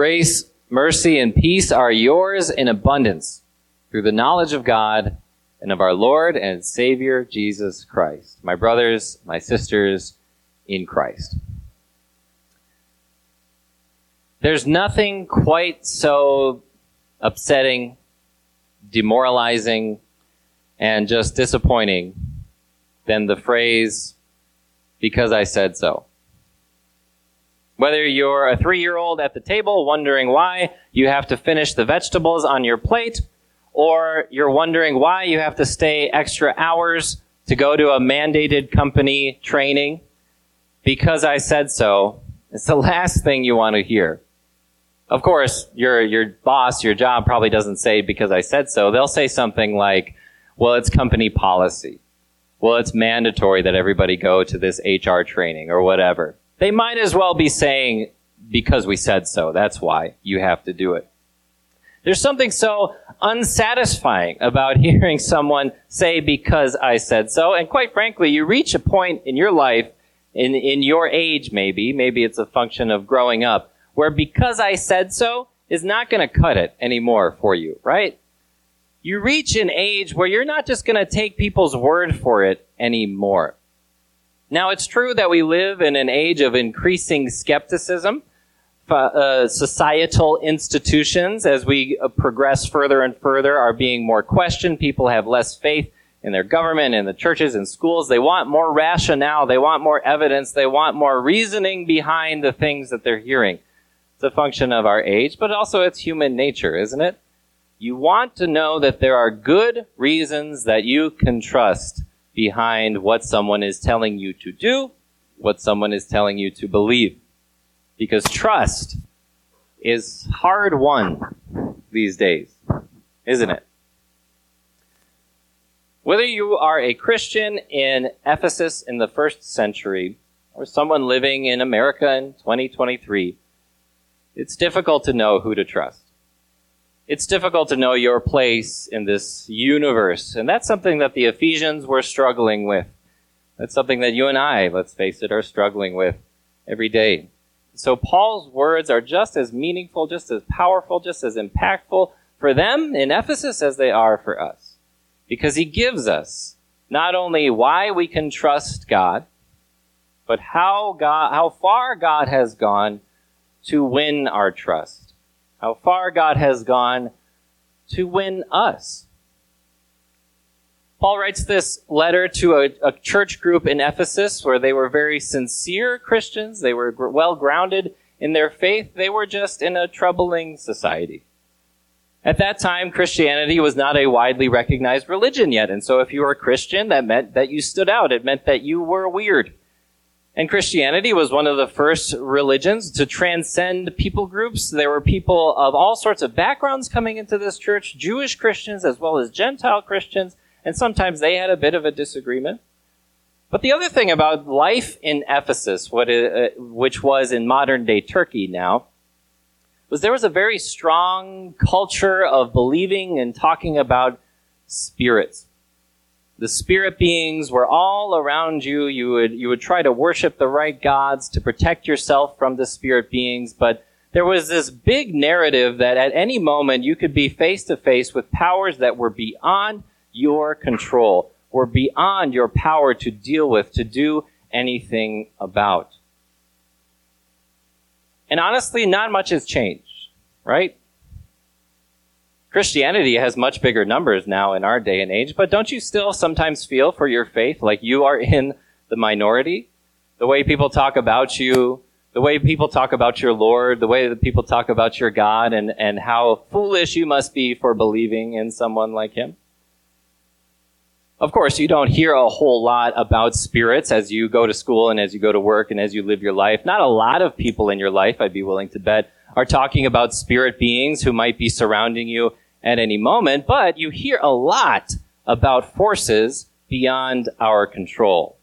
Grace, mercy, and peace are yours in abundance through the knowledge of God and of our Lord and Savior Jesus Christ. My brothers, my sisters in Christ. There's nothing quite so upsetting, demoralizing, and just disappointing than the phrase, because I said so. Whether you're a three year old at the table wondering why you have to finish the vegetables on your plate, or you're wondering why you have to stay extra hours to go to a mandated company training, because I said so, it's the last thing you want to hear. Of course, your, your boss, your job probably doesn't say because I said so. They'll say something like, well, it's company policy. Well, it's mandatory that everybody go to this HR training or whatever. They might as well be saying, because we said so. That's why you have to do it. There's something so unsatisfying about hearing someone say, because I said so. And quite frankly, you reach a point in your life, in, in your age maybe, maybe it's a function of growing up, where because I said so is not going to cut it anymore for you, right? You reach an age where you're not just going to take people's word for it anymore. Now, it's true that we live in an age of increasing skepticism. Uh, societal institutions, as we uh, progress further and further, are being more questioned. People have less faith in their government, in the churches, and schools. They want more rationale. They want more evidence. They want more reasoning behind the things that they're hearing. It's a function of our age, but also it's human nature, isn't it? You want to know that there are good reasons that you can trust behind what someone is telling you to do, what someone is telling you to believe. Because trust is hard won these days, isn't it? Whether you are a Christian in Ephesus in the first century or someone living in America in 2023, it's difficult to know who to trust. It's difficult to know your place in this universe. And that's something that the Ephesians were struggling with. That's something that you and I, let's face it, are struggling with every day. So Paul's words are just as meaningful, just as powerful, just as impactful for them in Ephesus as they are for us. Because he gives us not only why we can trust God, but how God, how far God has gone to win our trust. How far God has gone to win us. Paul writes this letter to a, a, church group in Ephesus where they were very sincere Christians. They were well grounded in their faith. They were just in a troubling society. At that time, Christianity was not a widely recognized religion yet. And so if you were a Christian, that meant that you stood out. It meant that you were weird. And Christianity was one of the first religions to transcend people groups. There were people of all sorts of backgrounds coming into this church, Jewish Christians as well as Gentile Christians, and sometimes they had a bit of a disagreement. But the other thing about life in Ephesus, uh, which was in modern day Turkey now, was there was a very strong culture of believing and talking about spirits the spirit beings were all around you. You would, you would try to worship the right gods to protect yourself from the spirit beings, but there was this big narrative that at any moment you could be face to face with powers that were beyond your control, were beyond your power to deal with, to do anything about. And honestly, not much has changed, right? Christianity has much bigger numbers now in our day and age, but don't you still sometimes feel for your faith like you are in the minority? The way people talk about you, the way people talk about your Lord, the way that people talk about your God, and, and how foolish you must be for believing in someone like Him? Of course, you don't hear a whole lot about spirits as you go to school and as you go to work and as you live your life. Not a lot of people in your life, I'd be willing to bet, are talking about spirit beings who might be surrounding you at any moment, but you hear a lot about forces beyond our control.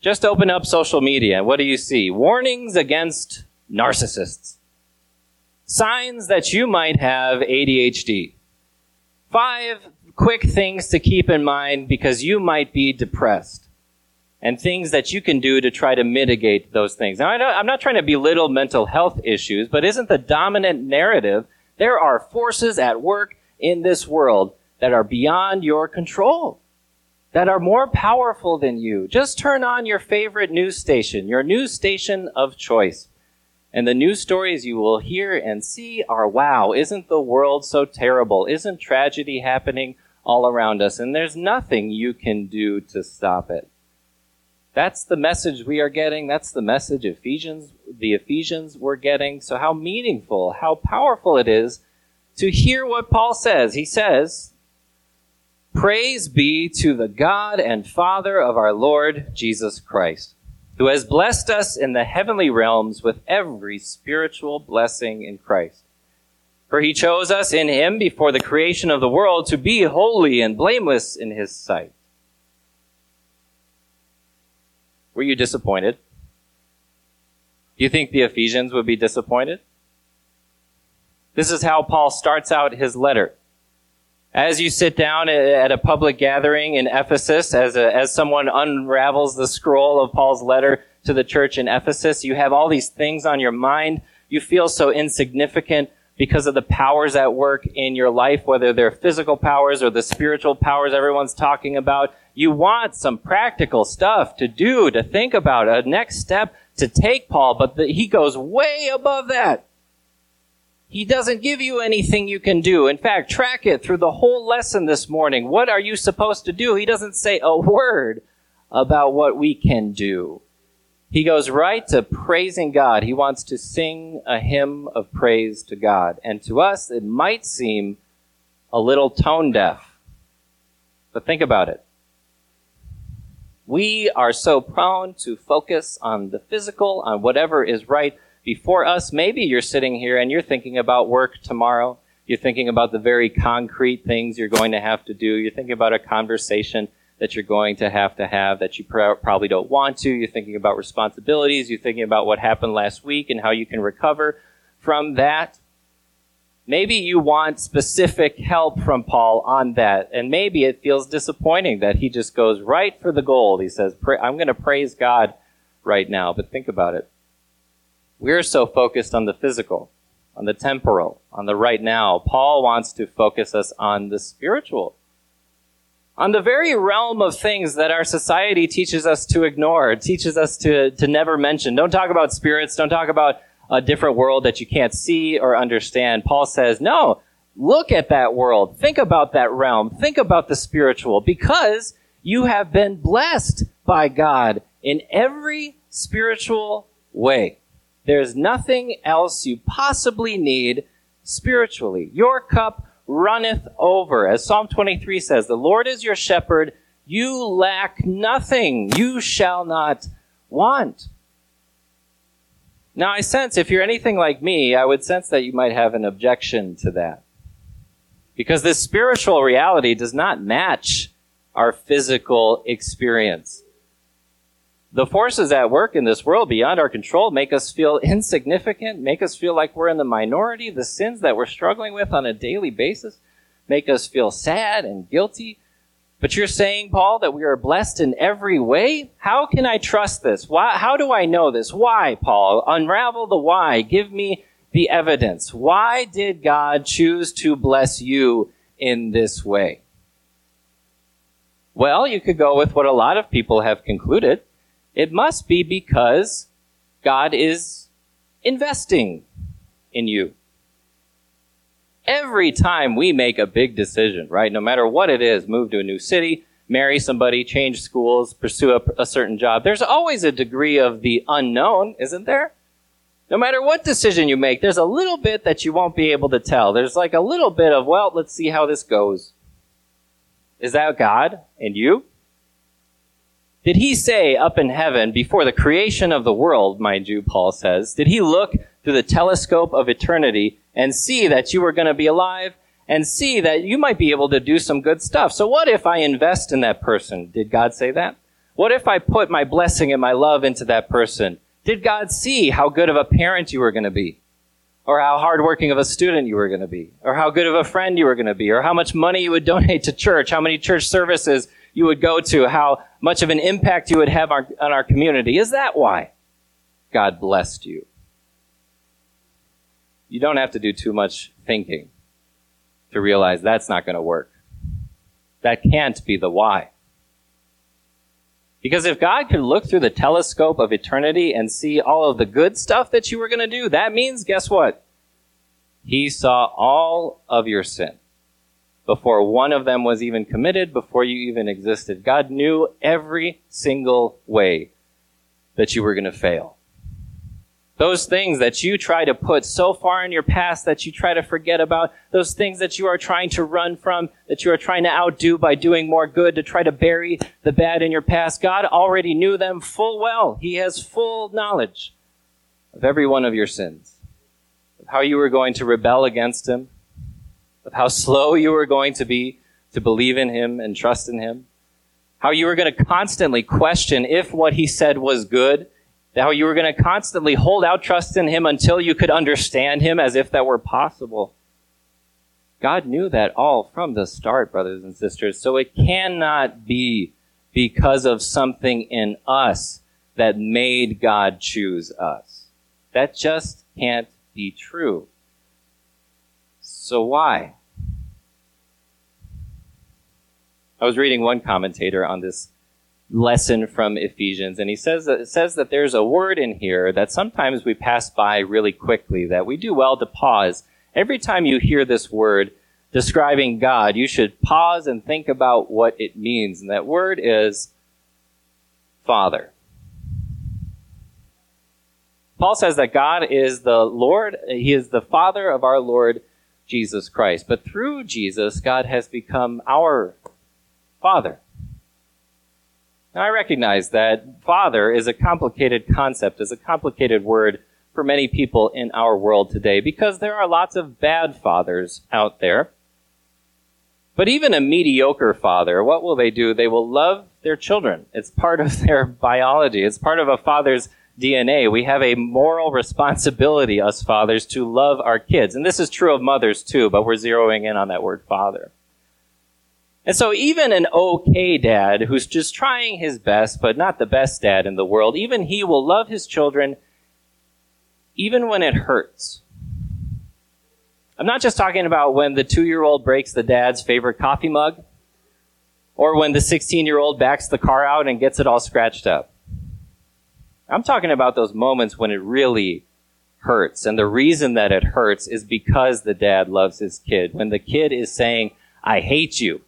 Just open up social media. What do you see? Warnings against narcissists. Signs that you might have ADHD. Five quick things to keep in mind because you might be depressed. and things that you can do to try to mitigate those things. Now, I am not trying to belittle mental health issues, but isn't the dominant narrative there are forces at work in this world that are beyond your control, that are more powerful than you? Just turn on your favorite news station, your news station of choice. And the news stories you will hear and see are wow, isn't the world so terrible? Isn't tragedy happening all around us? And there's nothing you can do to stop it. That's the message we are getting. That's the message Ephesians, the Ephesians were getting. So how meaningful, how powerful it is to hear what Paul says. He says, Praise be to the God and Father of our Lord Jesus Christ, who has blessed us in the heavenly realms with every spiritual blessing in Christ. For he chose us in him before the creation of the world to be holy and blameless in his sight. Were you disappointed? Do you think the Ephesians would be disappointed? This is how Paul starts out his letter. As you sit down at a public gathering in Ephesus, as, a, as someone unravels the scroll of Paul's letter to the church in Ephesus, you have all these things on your mind. You feel so insignificant because of the powers at work in your life, whether they're physical powers or the spiritual powers everyone's talking about. You want some practical stuff to do, to think about, a next step to take, Paul, but the, he goes way above that. He doesn't give you anything you can do. In fact, track it through the whole lesson this morning. What are you supposed to do? He doesn't say a word about what we can do. He goes right to praising God. He wants to sing a hymn of praise to God. And to us, it might seem a little tone deaf. But think about it. We are so prone to focus on the physical, on whatever is right before us. Maybe you're sitting here and you're thinking about work tomorrow. You're thinking about the very concrete things you're going to have to do. You're thinking about a conversation that you're going to have to have that you pr- probably don't want to. You're thinking about responsibilities. You're thinking about what happened last week and how you can recover from that. Maybe you want specific help from Paul on that, and maybe it feels disappointing that he just goes right for the gold. He says, I'm going to praise God right now, but think about it. We're so focused on the physical, on the temporal, on the right now. Paul wants to focus us on the spiritual, on the very realm of things that our society teaches us to ignore, teaches us to, to never mention. Don't talk about spirits, don't talk about a different world that you can't see or understand. Paul says, no, look at that world. Think about that realm. Think about the spiritual because you have been blessed by God in every spiritual way. There's nothing else you possibly need spiritually. Your cup runneth over. As Psalm 23 says, the Lord is your shepherd. You lack nothing. You shall not want. Now, I sense if you're anything like me, I would sense that you might have an objection to that. Because this spiritual reality does not match our physical experience. The forces at work in this world beyond our control make us feel insignificant, make us feel like we're in the minority. The sins that we're struggling with on a daily basis make us feel sad and guilty. But you're saying, Paul, that we are blessed in every way? How can I trust this? Why, how do I know this? Why, Paul? Unravel the why. Give me the evidence. Why did God choose to bless you in this way? Well, you could go with what a lot of people have concluded. It must be because God is investing in you every time we make a big decision, right? No matter what it is, move to a new city, marry somebody, change schools, pursue a, a, certain job, there's always a degree of the unknown, isn't there? No matter what decision you make, there's a little bit that you won't be able to tell. There's like a little bit of, well, let's see how this goes. Is that God and you? Did he say up in heaven before the creation of the world, mind you, Paul says, did he look through the telescope of eternity and see that you were going to be alive and see that you might be able to do some good stuff. So what if I invest in that person? Did God say that? What if I put my blessing and my love into that person? Did God see how good of a parent you were going to be? Or how hardworking of a student you were going to be? Or how good of a friend you were going to be? Or how much money you would donate to church? How many church services you would go to, how much of an impact you would have on our community. Is that why God blessed you? You don't have to do too much thinking to realize that's not going to work. That can't be the why. Because if God could look through the telescope of eternity and see all of the good stuff that you were going to do, that means, guess what? He saw all of your sin before one of them was even committed, before you even existed. God knew every single way that you were going to fail. Those things that you try to put so far in your past that you try to forget about, those things that you are trying to run from, that you are trying to outdo by doing more good to try to bury the bad in your past, God already knew them full well. He has full knowledge of every one of your sins, of how you were going to rebel against Him, of how slow you were going to be to believe in Him and trust in Him, how you were going to constantly question if what He said was good how you were going to constantly hold out trust in Him until you could understand Him as if that were possible. God knew that all from the start, brothers and sisters. So it cannot be because of something in us that made God choose us. That just can't be true. So why? I was reading one commentator on this lesson from Ephesians. And he says that, says that there's a word in here that sometimes we pass by really quickly, that we do well to pause. Every time you hear this word describing God, you should pause and think about what it means. And that word is Father. Paul says that God is the Lord, He is the Father of our Lord Jesus Christ. But through Jesus, God has become our Father. Now, I recognize that father is a complicated concept, is a complicated word for many people in our world today because there are lots of bad fathers out there. But even a mediocre father, what will they do? They will love their children. It's part of their biology. It's part of a father's DNA. We have a moral responsibility, us fathers, to love our kids. And this is true of mothers too, but we're zeroing in on that word father. And so even an okay dad who's just trying his best, but not the best dad in the world, even he will love his children even when it hurts. I'm not just talking about when the two year old breaks the dad's favorite coffee mug or when the 16 year old backs the car out and gets it all scratched up. I'm talking about those moments when it really hurts. And the reason that it hurts is because the dad loves his kid. When the kid is saying, I hate you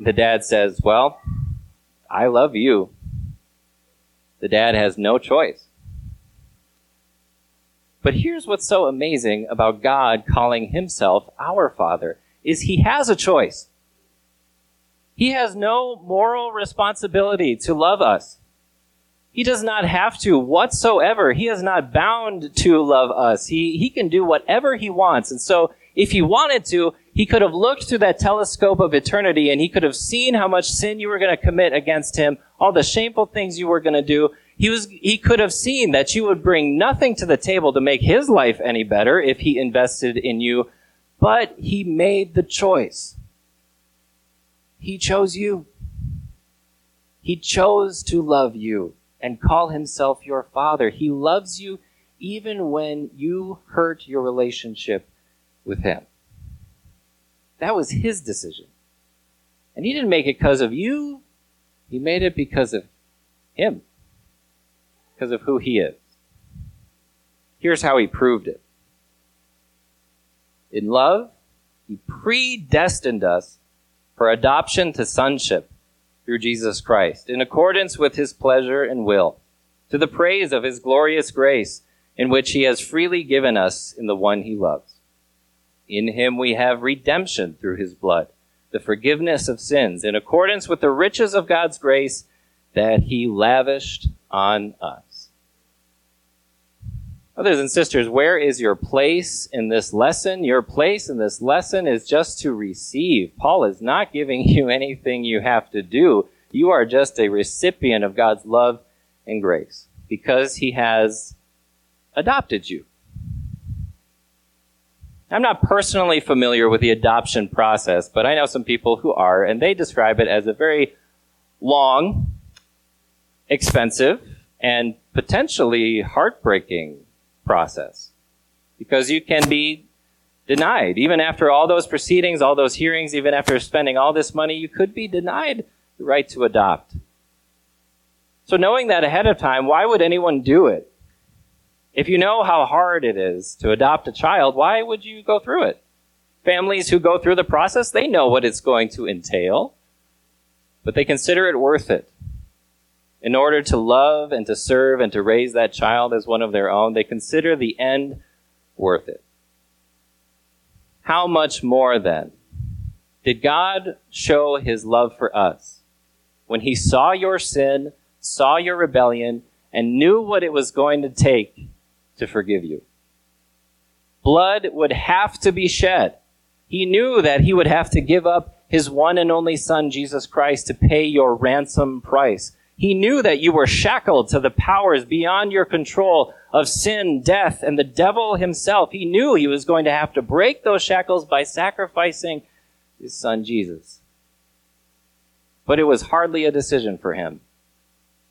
the dad says, Well, I love you. The dad has no choice. But here's what's so amazing about God calling himself our Father is he has a choice. He has no moral responsibility to love us. He does not have to whatsoever. He is not bound to love us. He, he can do whatever he wants. And so if he wanted to, he could have looked through that telescope of eternity and he could have seen how much sin you were going to commit against him, all the shameful things you were going to do. He was, he could have seen that you would bring nothing to the table to make his life any better if he invested in you, but he made the choice. He chose you. He chose to love you and call himself your father. He loves you even when you hurt your relationship with him. That was his decision. And he didn't make it because of you. He made it because of him. Because of who he is. Here's how he proved it. In love, he predestined us for adoption to sonship through Jesus Christ, in accordance with his pleasure and will, to the praise of his glorious grace, in which he has freely given us in the one he loves. In him we have redemption through his blood, the forgiveness of sins, in accordance with the riches of God's grace that he lavished on us. Brothers and sisters, where is your place in this lesson? Your place in this lesson is just to receive. Paul is not giving you anything you have to do. You are just a recipient of God's love and grace because he has adopted you. I'm not personally familiar with the adoption process, but I know some people who are, and they describe it as a very long, expensive, and potentially heartbreaking process. Because you can be denied. Even after all those proceedings, all those hearings, even after spending all this money, you could be denied the right to adopt. So knowing that ahead of time, why would anyone do it? If you know how hard it is to adopt a child, why would you go through it? Families who go through the process, they know what it's going to entail, but they consider it worth it. In order to love and to serve and to raise that child as one of their own, they consider the end worth it. How much more then did God show his love for us when he saw your sin, saw your rebellion, and knew what it was going to take to forgive you. Blood would have to be shed. He knew that he would have to give up his one and only son, Jesus Christ, to pay your ransom price. He knew that you were shackled to the powers beyond your control of sin, death, and the devil himself. He knew he was going to have to break those shackles by sacrificing his son Jesus. But it was hardly a decision for him.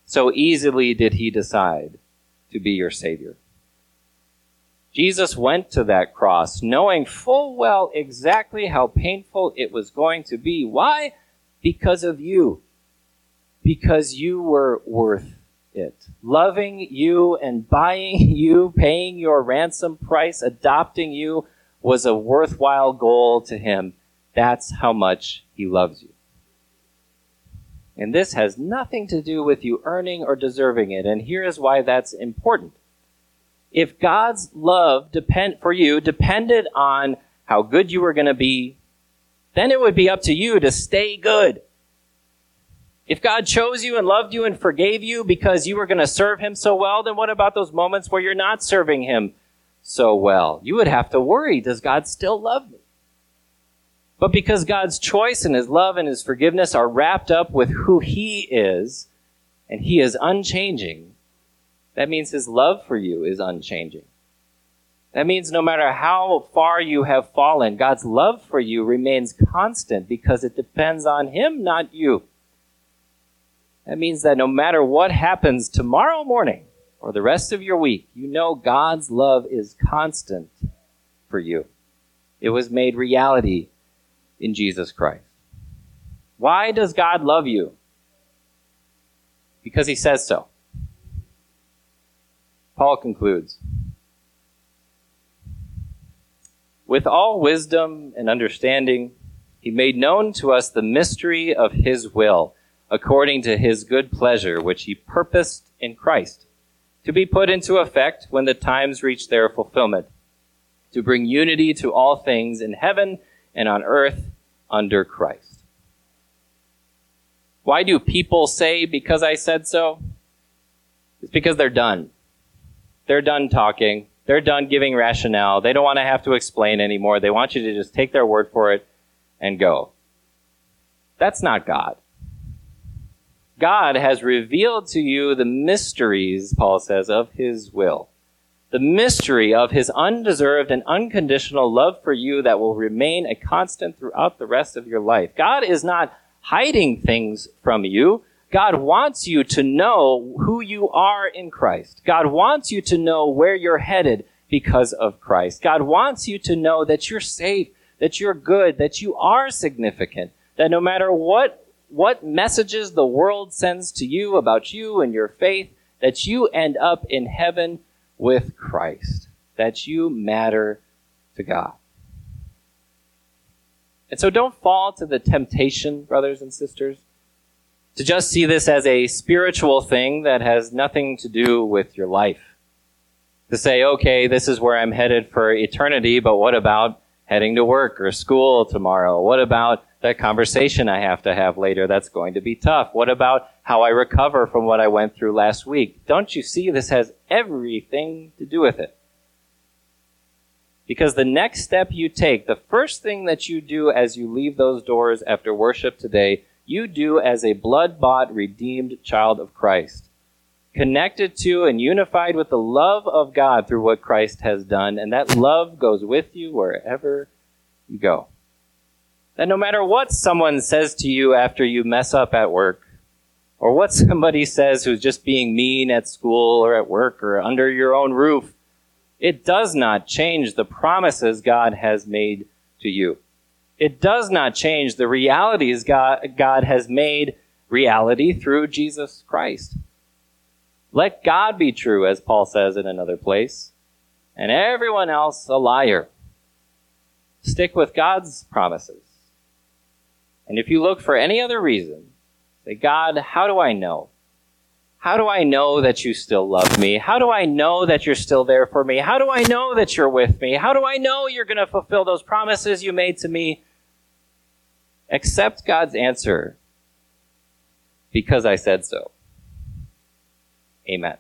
So easily did he decide to be your Savior. Jesus went to that cross knowing full well exactly how painful it was going to be. Why? Because of you. Because you were worth it. Loving you and buying you, paying your ransom price, adopting you was a worthwhile goal to him. That's how much he loves you. And this has nothing to do with you earning or deserving it. And here is why that's important if God's love depend for you depended on how good you were going to be, then it would be up to you to stay good. If God chose you and loved you and forgave you because you were going to serve him so well, then what about those moments where you're not serving him so well? You would have to worry, does God still love me? But because God's choice and his love and his forgiveness are wrapped up with who he is, and he is unchanging, that means his love for you is unchanging. That means no matter how far you have fallen, God's love for you remains constant because it depends on him, not you. That means that no matter what happens tomorrow morning or the rest of your week, you know God's love is constant for you. It was made reality in Jesus Christ. Why does God love you? Because he says so. Paul concludes With all wisdom and understanding, he made known to us the mystery of his will, according to his good pleasure, which he purposed in Christ, to be put into effect when the times reach their fulfillment, to bring unity to all things in heaven and on earth under Christ. Why do people say, because I said so? It's because they're done. They're done talking. They're done giving rationale. They don't want to have to explain anymore. They want you to just take their word for it and go. That's not God. God has revealed to you the mysteries, Paul says, of his will. The mystery of his undeserved and unconditional love for you that will remain a constant throughout the rest of your life. God is not hiding things from you. God wants you to know who you are in Christ. God wants you to know where you're headed because of Christ. God wants you to know that you're safe, that you're good, that you are significant, that no matter what, what messages the world sends to you about you and your faith, that you end up in heaven with Christ, that you matter to God. And so don't fall to the temptation, brothers and sisters, to just see this as a spiritual thing that has nothing to do with your life. To say, okay, this is where I'm headed for eternity, but what about heading to work or school tomorrow? What about that conversation I have to have later that's going to be tough? What about how I recover from what I went through last week? Don't you see this has everything to do with it? Because the next step you take, the first thing that you do as you leave those doors after worship today you do as a blood bought, redeemed child of Christ. connected to and unified with the love of God through what Christ has done, and that love goes with you wherever you go. That no matter what someone says to you after you mess up at work, or what somebody says who's just being mean at school or at work or under your own roof, it does not change the promises God has made to you. It does not change the realities God, God has made reality through Jesus Christ. Let God be true, as Paul says in another place, and everyone else a liar. Stick with God's promises. And if you look for any other reason, say, God, how do I know? How do I know that you still love me? How do I know that you're still there for me? How do I know that you're with me? How do I know you're going to fulfill those promises you made to me? Accept God's answer because I said so. Amen.